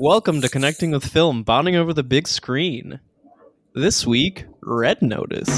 Welcome to Connecting with Film, bonding over the big screen. This week, Red Notice.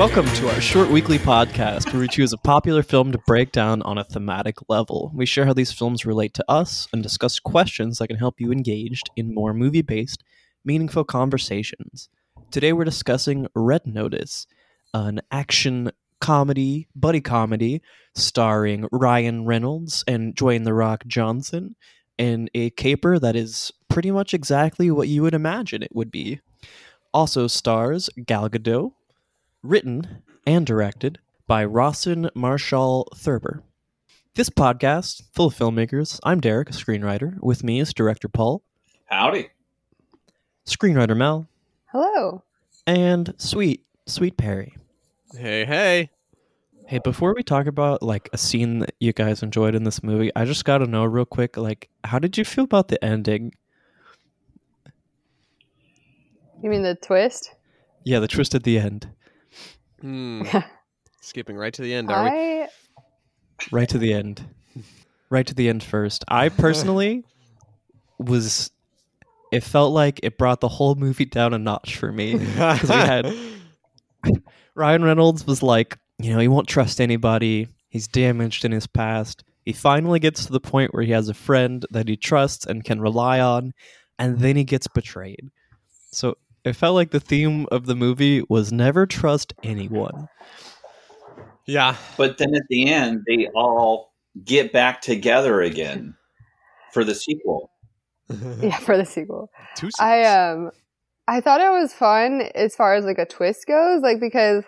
Welcome to our short weekly podcast where we choose a popular film to break down on a thematic level. We share how these films relate to us and discuss questions that can help you engaged in more movie based, meaningful conversations. Today we're discussing Red Notice, an action comedy, buddy comedy, starring Ryan Reynolds and Dwayne The Rock Johnson, in a caper that is pretty much exactly what you would imagine it would be. Also stars Gal Gadot, written and directed by Rawson Marshall Thurber. This podcast, full of filmmakers, I'm Derek, a screenwriter. With me is director Paul, Howdy. screenwriter Mel, Hello. and sweet, sweet Perry. Hey, hey. Hey, before we talk about like a scene that you guys enjoyed in this movie, I just got to know real quick, like, how did you feel about the ending? You mean the twist? Yeah, the twist at the end, Hmm. Skipping right to the end, are we? Right to the end, right to the end first. I personally was. It felt like it brought the whole movie down a notch for me. because we had Ryan Reynolds was like, you know, he won't trust anybody. He's damaged in his past. He finally gets to the point where he has a friend that he trusts and can rely on, and then he gets betrayed. So it felt like the theme of the movie was never trust anyone. yeah. But then at the end, they all get back together again for the sequel. yeah for the sequel. Two I um I thought it was fun as far as like a twist goes, like because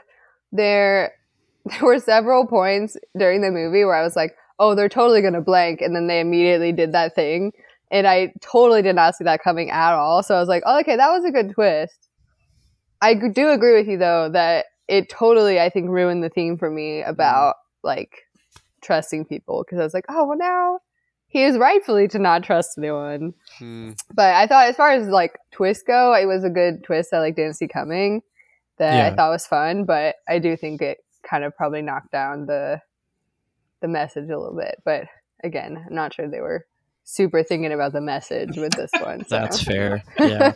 there there were several points during the movie where I was like, oh, they're totally gonna blank, and then they immediately did that thing, and I totally did not see that coming at all. So I was like, oh, okay, that was a good twist. I do agree with you though that it totally I think ruined the theme for me about like trusting people because I was like, oh well now he is rightfully to not trust anyone. Hmm. But I thought, as far as like twists go, it was a good twist that like didn't see coming. That Yeah. I thought was fun, but I do think it kind of probably knocked down the the message a little bit. But again, I'm not sure they were super thinking about the message with this one. So. That's fair. Yeah.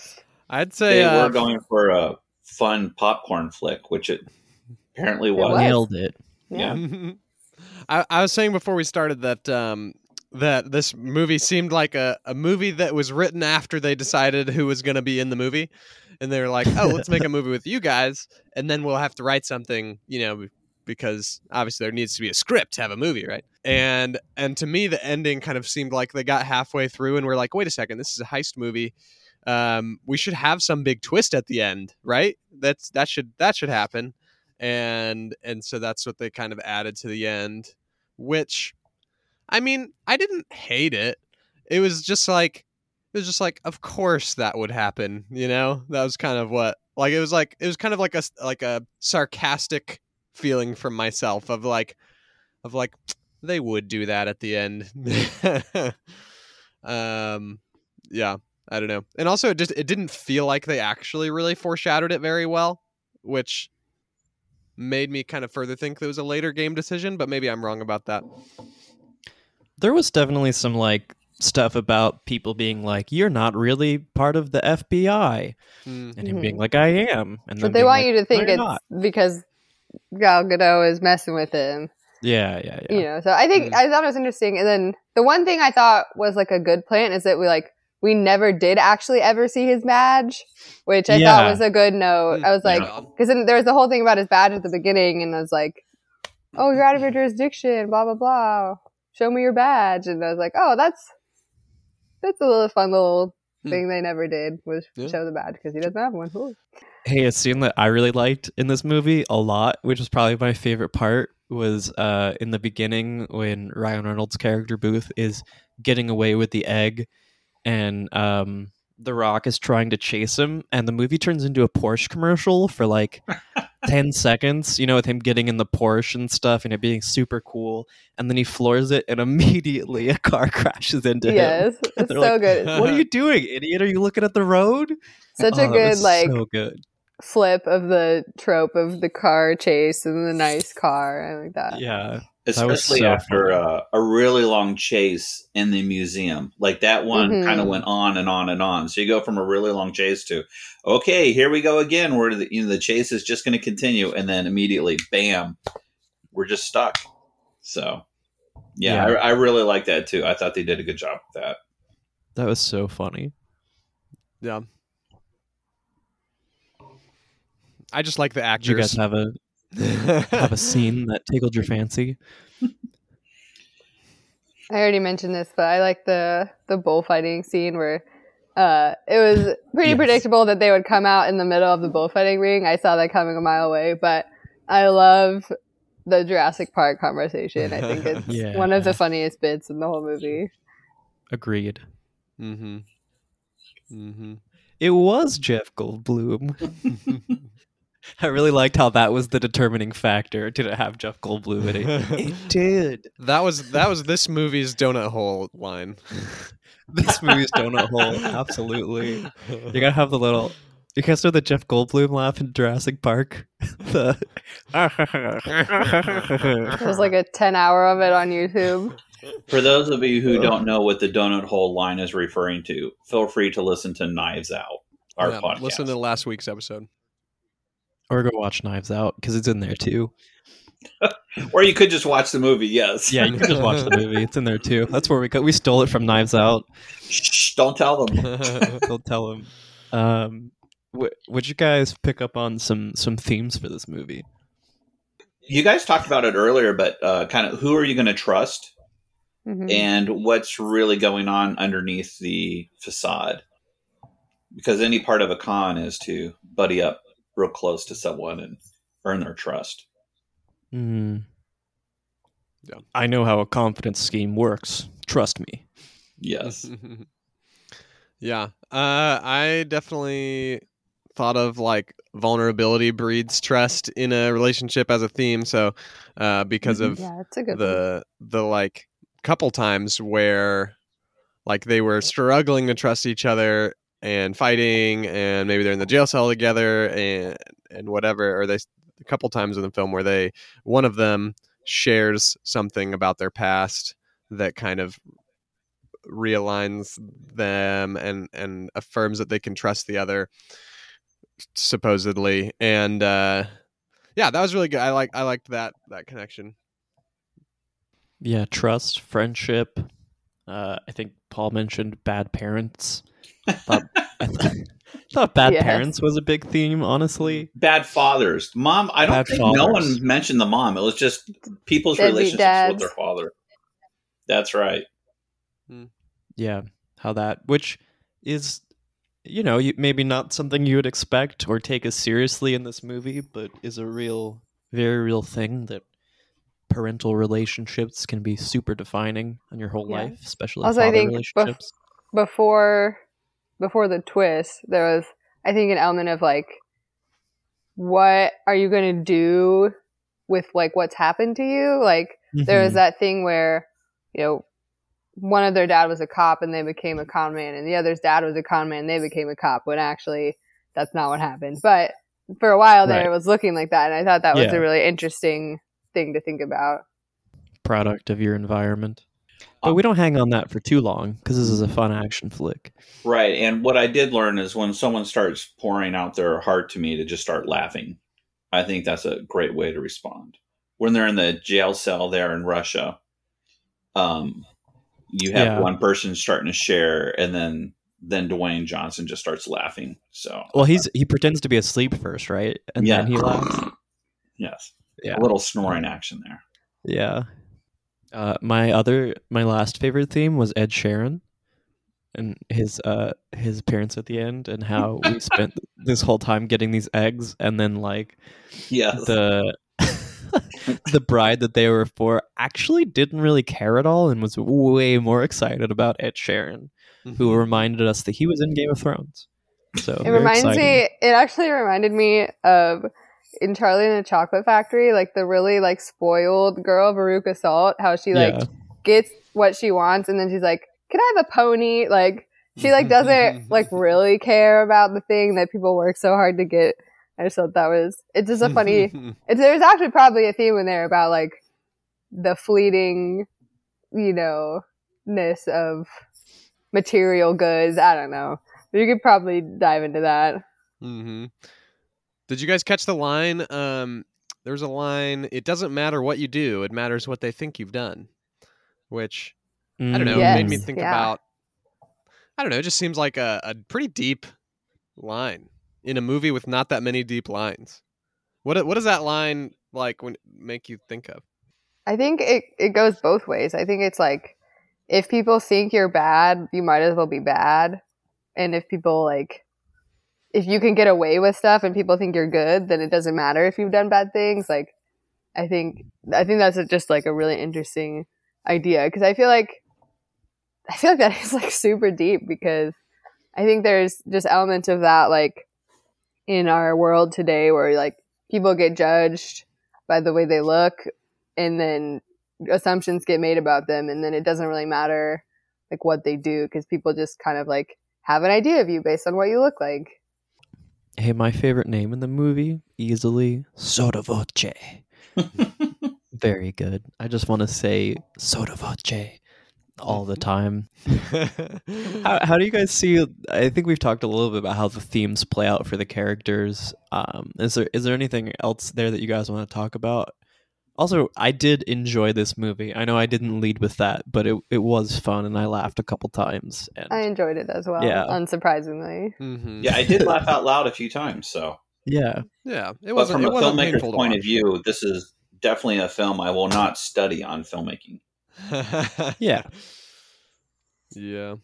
I'd say They uh, were going for a fun popcorn flick, which it apparently was. was. Nailed it. yeah. I, I was saying before we started that um, that this movie seemed like a, a movie that was written after they decided who was going to be in the movie, and they were like, "Oh, let's make a movie with you guys, and then we'll have to write something, you know." Because obviously there needs to be a script to have a movie, right? And and to me, the ending kind of seemed like they got halfway through and we're like, wait a second, this is a heist movie. Um, we should have some big twist at the end, right? That's that should that should happen and and so that's what they kind of added to the end which i mean i didn't hate it it was just like it was just like of course that would happen you know that was kind of what like it was like it was kind of like a like a sarcastic feeling from myself of like of like they would do that at the end um yeah i don't know and also it just it didn't feel like they actually really foreshadowed it very well which made me kind of further think there was a later game decision, but maybe I'm wrong about that. There was definitely some like stuff about people being like, "You're not really part of the FBI," Mm. and him being like, "I am." And then But they want like, you to think it's not." because Gal Gadot is messing with him. Yeah, yeah, yeah. you know so i think Mm. i thought it was interesting and then the one thing i thought was like a good plan is that we like we never did actually ever see his badge which i Yeah. thought was a good note i was like because then there was the whole thing about his badge at the beginning and i was like oh you're out of your jurisdiction blah blah blah show me your badge and i was like oh that's that's a little fun little Hmm. thing they never did was Yeah. show the badge because he doesn't have one Ooh. Hey, a scene that I really liked in this movie a lot, which was probably my favorite part, was uh, in the beginning when Ryan Reynolds' character Booth is getting away with the egg, and um, The Rock is trying to chase him, and the movie turns into a Porsche commercial for like 10 seconds, you know, with him getting in the Porsche and stuff and it being super cool. And then he floors it and immediately a car crashes into him. yes, it's so like, good. What are you doing, idiot? Are you looking at the road? Such Oh, a good like so good. flip of the trope of the car chase and the nice car. I like that. Yeah. That was especially so after funny. uh, a really long chase in the museum. Like that one Mhm. kind of went on and on and on. So you go from a really long chase to, okay, here we go again, where the, you know, the chase is just going to continue, and then immediately, bam, we're just stuck. So, yeah, Yeah. I, I really like that too. I thought they did a good job with that. That was so funny. Yeah. I just like the Did you guys have a have a scene that tickled your fancy? I already mentioned this, but I like the the bullfighting scene where uh, it was pretty Yes. predictable that they would come out in the middle of the bullfighting ring. I saw that coming a mile away, but I love the Jurassic Park conversation. I think it's Yeah. one of the funniest bits in the whole movie. Agreed. mm-hmm. Mm-hmm. It was Jeff Goldblum. I really liked how that was the determining factor. Did it have Jeff Goldblum in it? it did. that was that was this movie's donut hole line. This movie's donut hole. Absolutely. You gotta have the little. You guys know the Jeff Goldblum laugh in Jurassic Park? the. There's like a ten hour of it on YouTube. For those of you who don't know what the donut hole line is referring to, feel free to listen to Knives Out, our Yeah, podcast. Listen to last week's episode. Or go watch Knives Out because it's in there too. or you could just watch the movie. Yes. Yeah, you can just watch the movie. It's in there too. That's where we got. We stole it from Knives Out. Shh, don't tell them. Don't tell them. Um, w- would you guys pick up on some some themes for this movie? You guys talked about it earlier, but uh, kind of who are you going to trust? Mhm. and what's really going on underneath the facade. Because any part of a con is to buddy up real close to someone and earn their trust. Hmm. Yeah. I know how a confidence scheme works. Trust me. Yes. yeah. Uh, I definitely thought of like vulnerability breeds trust in a relationship as a theme. So, uh, because of Yeah, it's a good one. the the like couple times where like they were struggling to trust each other and fighting and maybe they're in the jail cell together and and whatever or they a couple times in the film where they one of them shares something about their past that kind of realigns them and and affirms that they can trust the other supposedly and uh yeah that was really good i like i liked that that connection Yeah, trust, friendship. Uh, I think Paul mentioned bad parents. Thought, I th- thought bad Yes. parents was a big theme. Honestly, Bad fathers. Mom, I don't Bad think no one mentioned the mom. It was just people's Deadbeat relationships dads. with their father. That's right. yeah, how that which is, you know, maybe not something you would expect or take as seriously in this movie, but is a real, very real thing that parental relationships can be super defining on your whole Yeah. life, especially Also, I father think bef- relationships. before before the twist, there was I think an element of like, what are you going to do with like what's happened to you? Like there was Mhm. that thing where you know one of their dad was a cop and they became a con man, and the other's dad was a con man and they became a cop. When actually that's not what happened. But for a while there, Right. it was looking like that, and I thought that was a really interesting thing to think about. product of your environment. But Um, we don't hang on that for too long because this is a fun action flick. Right. And what I did learn is when someone starts pouring out their heart to me to just start laughing. I think that's a great way to respond. When they're in the jail cell there in Russia, um, you have Yeah. one person starting to share and then then Dwayne Johnson just starts laughing. So Well, he's he pretends to be asleep first, right? And yeah. then he laughs. yes. Yeah. A little snoring action there. Yeah. Uh, my other, my last favorite theme was Ed Sheeran, and his uh his appearance at the end, and how we spent this whole time getting these eggs, and then like yeah the the bride that they were for actually didn't really care at all, and was way more excited about Ed Sheeran, who reminded us that he was in Game of Thrones. So It reminds exciting. me. It actually reminded me of in Charlie and the Chocolate Factory, like the really like spoiled girl, Veruca Salt, how she like Yeah. gets what she wants and then she's like, Can I have a pony? Like she like doesn't like really care about the thing that people work so hard to get. I just thought that was it's just a funny it's there's actually probably a theme in there about like the fleeting, you know, ness of material goods. I don't know. You could probably dive into that. hmm Did you guys catch the line? Um, there's a line. It doesn't matter what you do; it matters what they think you've done. Which I don't know. Mm. It made me think yeah. about. I don't know. It just seems like a, a pretty deep line in a movie with not that many deep lines. What what does that line like when make you think of? I think it, it goes both ways. I think it's like if people think you're bad, you might as well be bad. And if people like if you can get away with stuff and people think you're good, then it doesn't matter if you've done bad things. Like I think I think that's just like a really interesting idea because I feel like I feel like that is like super deep because I think there's just elements of that like in our world today where like people get judged by the way they look and then assumptions get made about them and then it doesn't really matter like what they do because people just kind of like have an idea of you based on what you look like Hey, my favorite name in the movie, easily Sotto Voce. Very good. I just want to say Sotto Voce all the time. How, how do you guys see? I think we've talked a little bit about how the themes play out for the characters. Um, is there is there anything else there that you guys want to talk about? Also, I did enjoy this movie. I know I didn't lead with that, but it it was fun and I laughed a couple times. And i enjoyed it as well Yeah. unsurprisingly hmm Yeah, I did laugh out loud a few times. So, yeah, Yeah, it but wasn't. from It a filmmaker's point of view, this is definitely a film I will not study on filmmaking. yeah. yeah.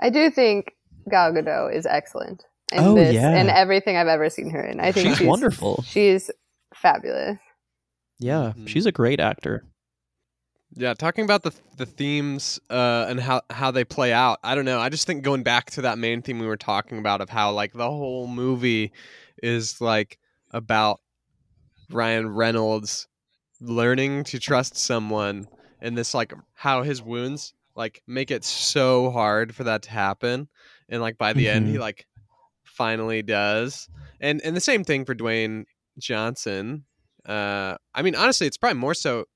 i do think gal gadot is excellent in Oh, this yeah. and everything i've ever seen her in i think She's she's, wonderful. she's fabulous Yeah, Mhm. she's a great actor. Yeah, talking about the the themes uh, and how how they play out. I don't know. I just think going back to that main theme we were talking about of how like the whole movie is like about Ryan Reynolds learning to trust someone and this like how his wounds like make it so hard for that to happen and like by the end he Mhm. like finally does. And and the same thing for Dwayne Johnson. Uh I mean honestly it's probably more so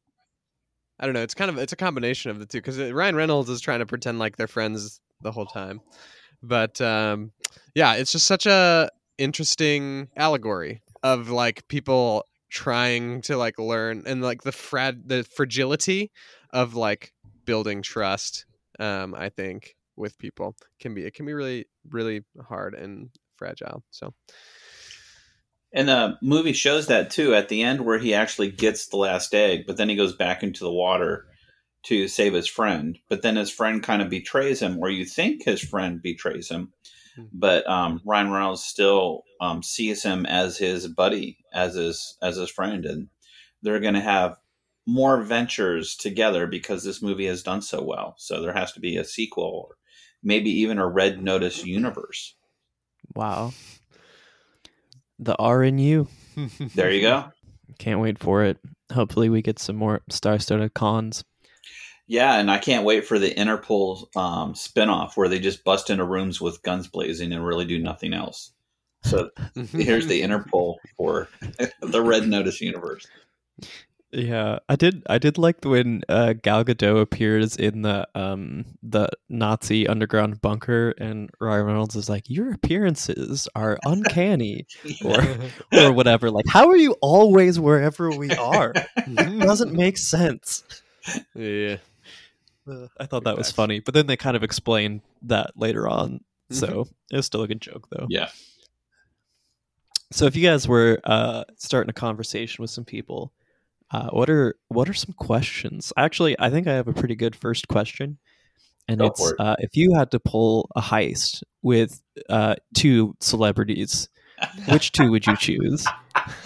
I don't know. It's kind of it's a combination of the two because Ryan Reynolds is trying to pretend like they're friends the whole time, but um, yeah, it's just such a interesting allegory of like people trying to like learn and like the frag the fragility of like building trust. Um, I think with people can be it can be really really hard and fragile. So And the movie shows that too at the end, where he actually gets the last egg, but then he goes back into the water to save his friend. But then his friend kind of betrays him, or you think his friend betrays him. Hmm. But um, Ryan Reynolds still um, sees him as his buddy, as his as his friend, and they're going to have more ventures together because this movie has done so well. So there has to be a sequel, or maybe even a Red Notice universe. Wow. The RNU. There you go. Can't wait for it. Hopefully, we get some more star-studded cons. Yeah, and I can't wait for the Interpol um, spinoff where they just bust into rooms with guns blazing and really do nothing else. So here's the Interpol for the Red Notice universe. Yeah, I did. I did like when uh, Gal Gadot appears in the um the Nazi underground bunker, and Ryan Reynolds is like, "Your appearances are uncanny," or or whatever. Like, how are you always wherever we are? It doesn't make sense. yeah. Uh, I thought that was funny, but then they kind of explained that later on, so it was still a good joke though. Yeah. So if you guys were uh, starting a conversation with some people, uh, what are what are some questions? Actually, I think I have a pretty good first question, and Go it's it. uh, if you had to pull a heist with uh, two celebrities, which two would you choose?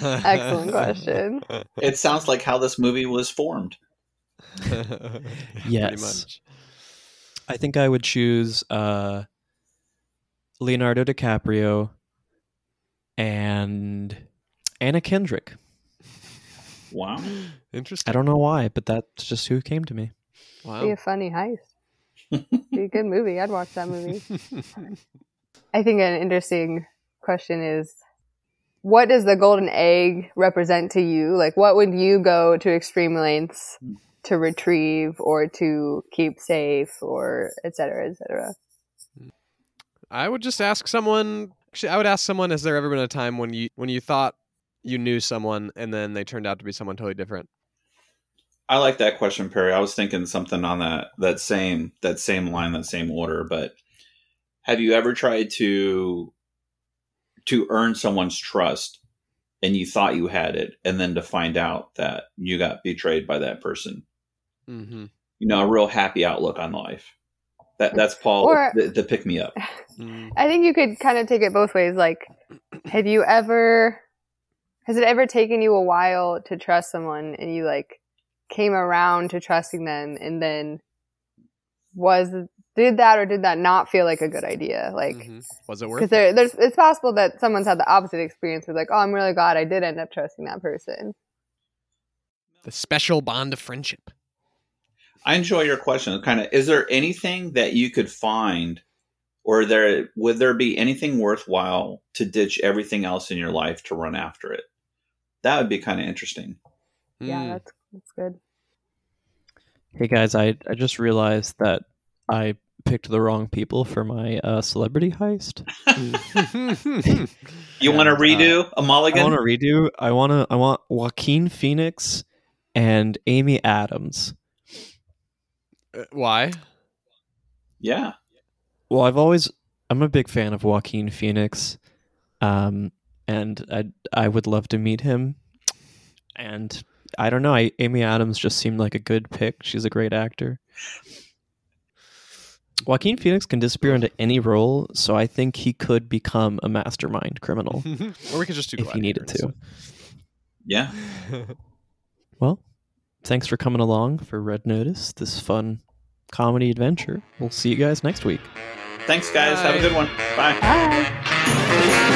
Excellent question. It sounds like how this movie was formed. Yes. much. I think I would choose uh, Leonardo DiCaprio and Anna Kendrick. Wow. Interesting. I don't know why, but that's just who came to me. Wow. Be a funny heist. Be a good movie. I'd watch that movie. I think an interesting question is what does the golden egg represent to you? Like, what would you go to extreme lengths to retrieve or to keep safe or et cetera, et cetera? I would just ask someone. actually, I would ask someone: Has there ever been a time when you when you thought you knew someone and then they turned out to be someone totally different? I like that question, Perry. I was thinking something on that that same that same line, that same order. But have you ever tried to to earn someone's trust and you thought you had it, and then to find out that you got betrayed by that person? Mm-hmm. You know, a real happy outlook on life. That that's Paul Or- the, the pick me up. Mm. I think you could kind of take it both ways. Like, have you ever, has it ever taken you a while to trust someone and you like came around to trusting them and then was, did that or did that not feel like a good idea? Like, Mhm. Was it worth? because it? there, there's, it's possible that someone's had the opposite experience with like, oh, I'm really glad I did end up trusting that person. The special bond of friendship. I enjoy your question. Kind of, is there anything that you could find, or there would there be anything worthwhile to ditch everything else in your life to run after it? That would be kind of interesting. Yeah, Mm. that's, that's good. Hey guys, I I just realized that I picked the wrong people for my uh, celebrity heist. You want to And, uh, redo a I mulligan? I want to redo. I want to. I want Joaquin Phoenix and Amy Adams. Uh, Why? yeah, Well, I've always. I'm a big fan of Joaquin Phoenix, um, and I I would love to meet him. And I don't know. I, Amy Adams just seemed like a good pick. She's a great actor. Joaquin Phoenix can disappear into any role, so I think he could become a mastermind criminal or we could just do if he needed to. Gladiator yeah. Well, thanks for coming along for Red Notice, this fun comedy adventure. We'll see you guys next week. Thanks, guys. Have a good one. Bye. Bye.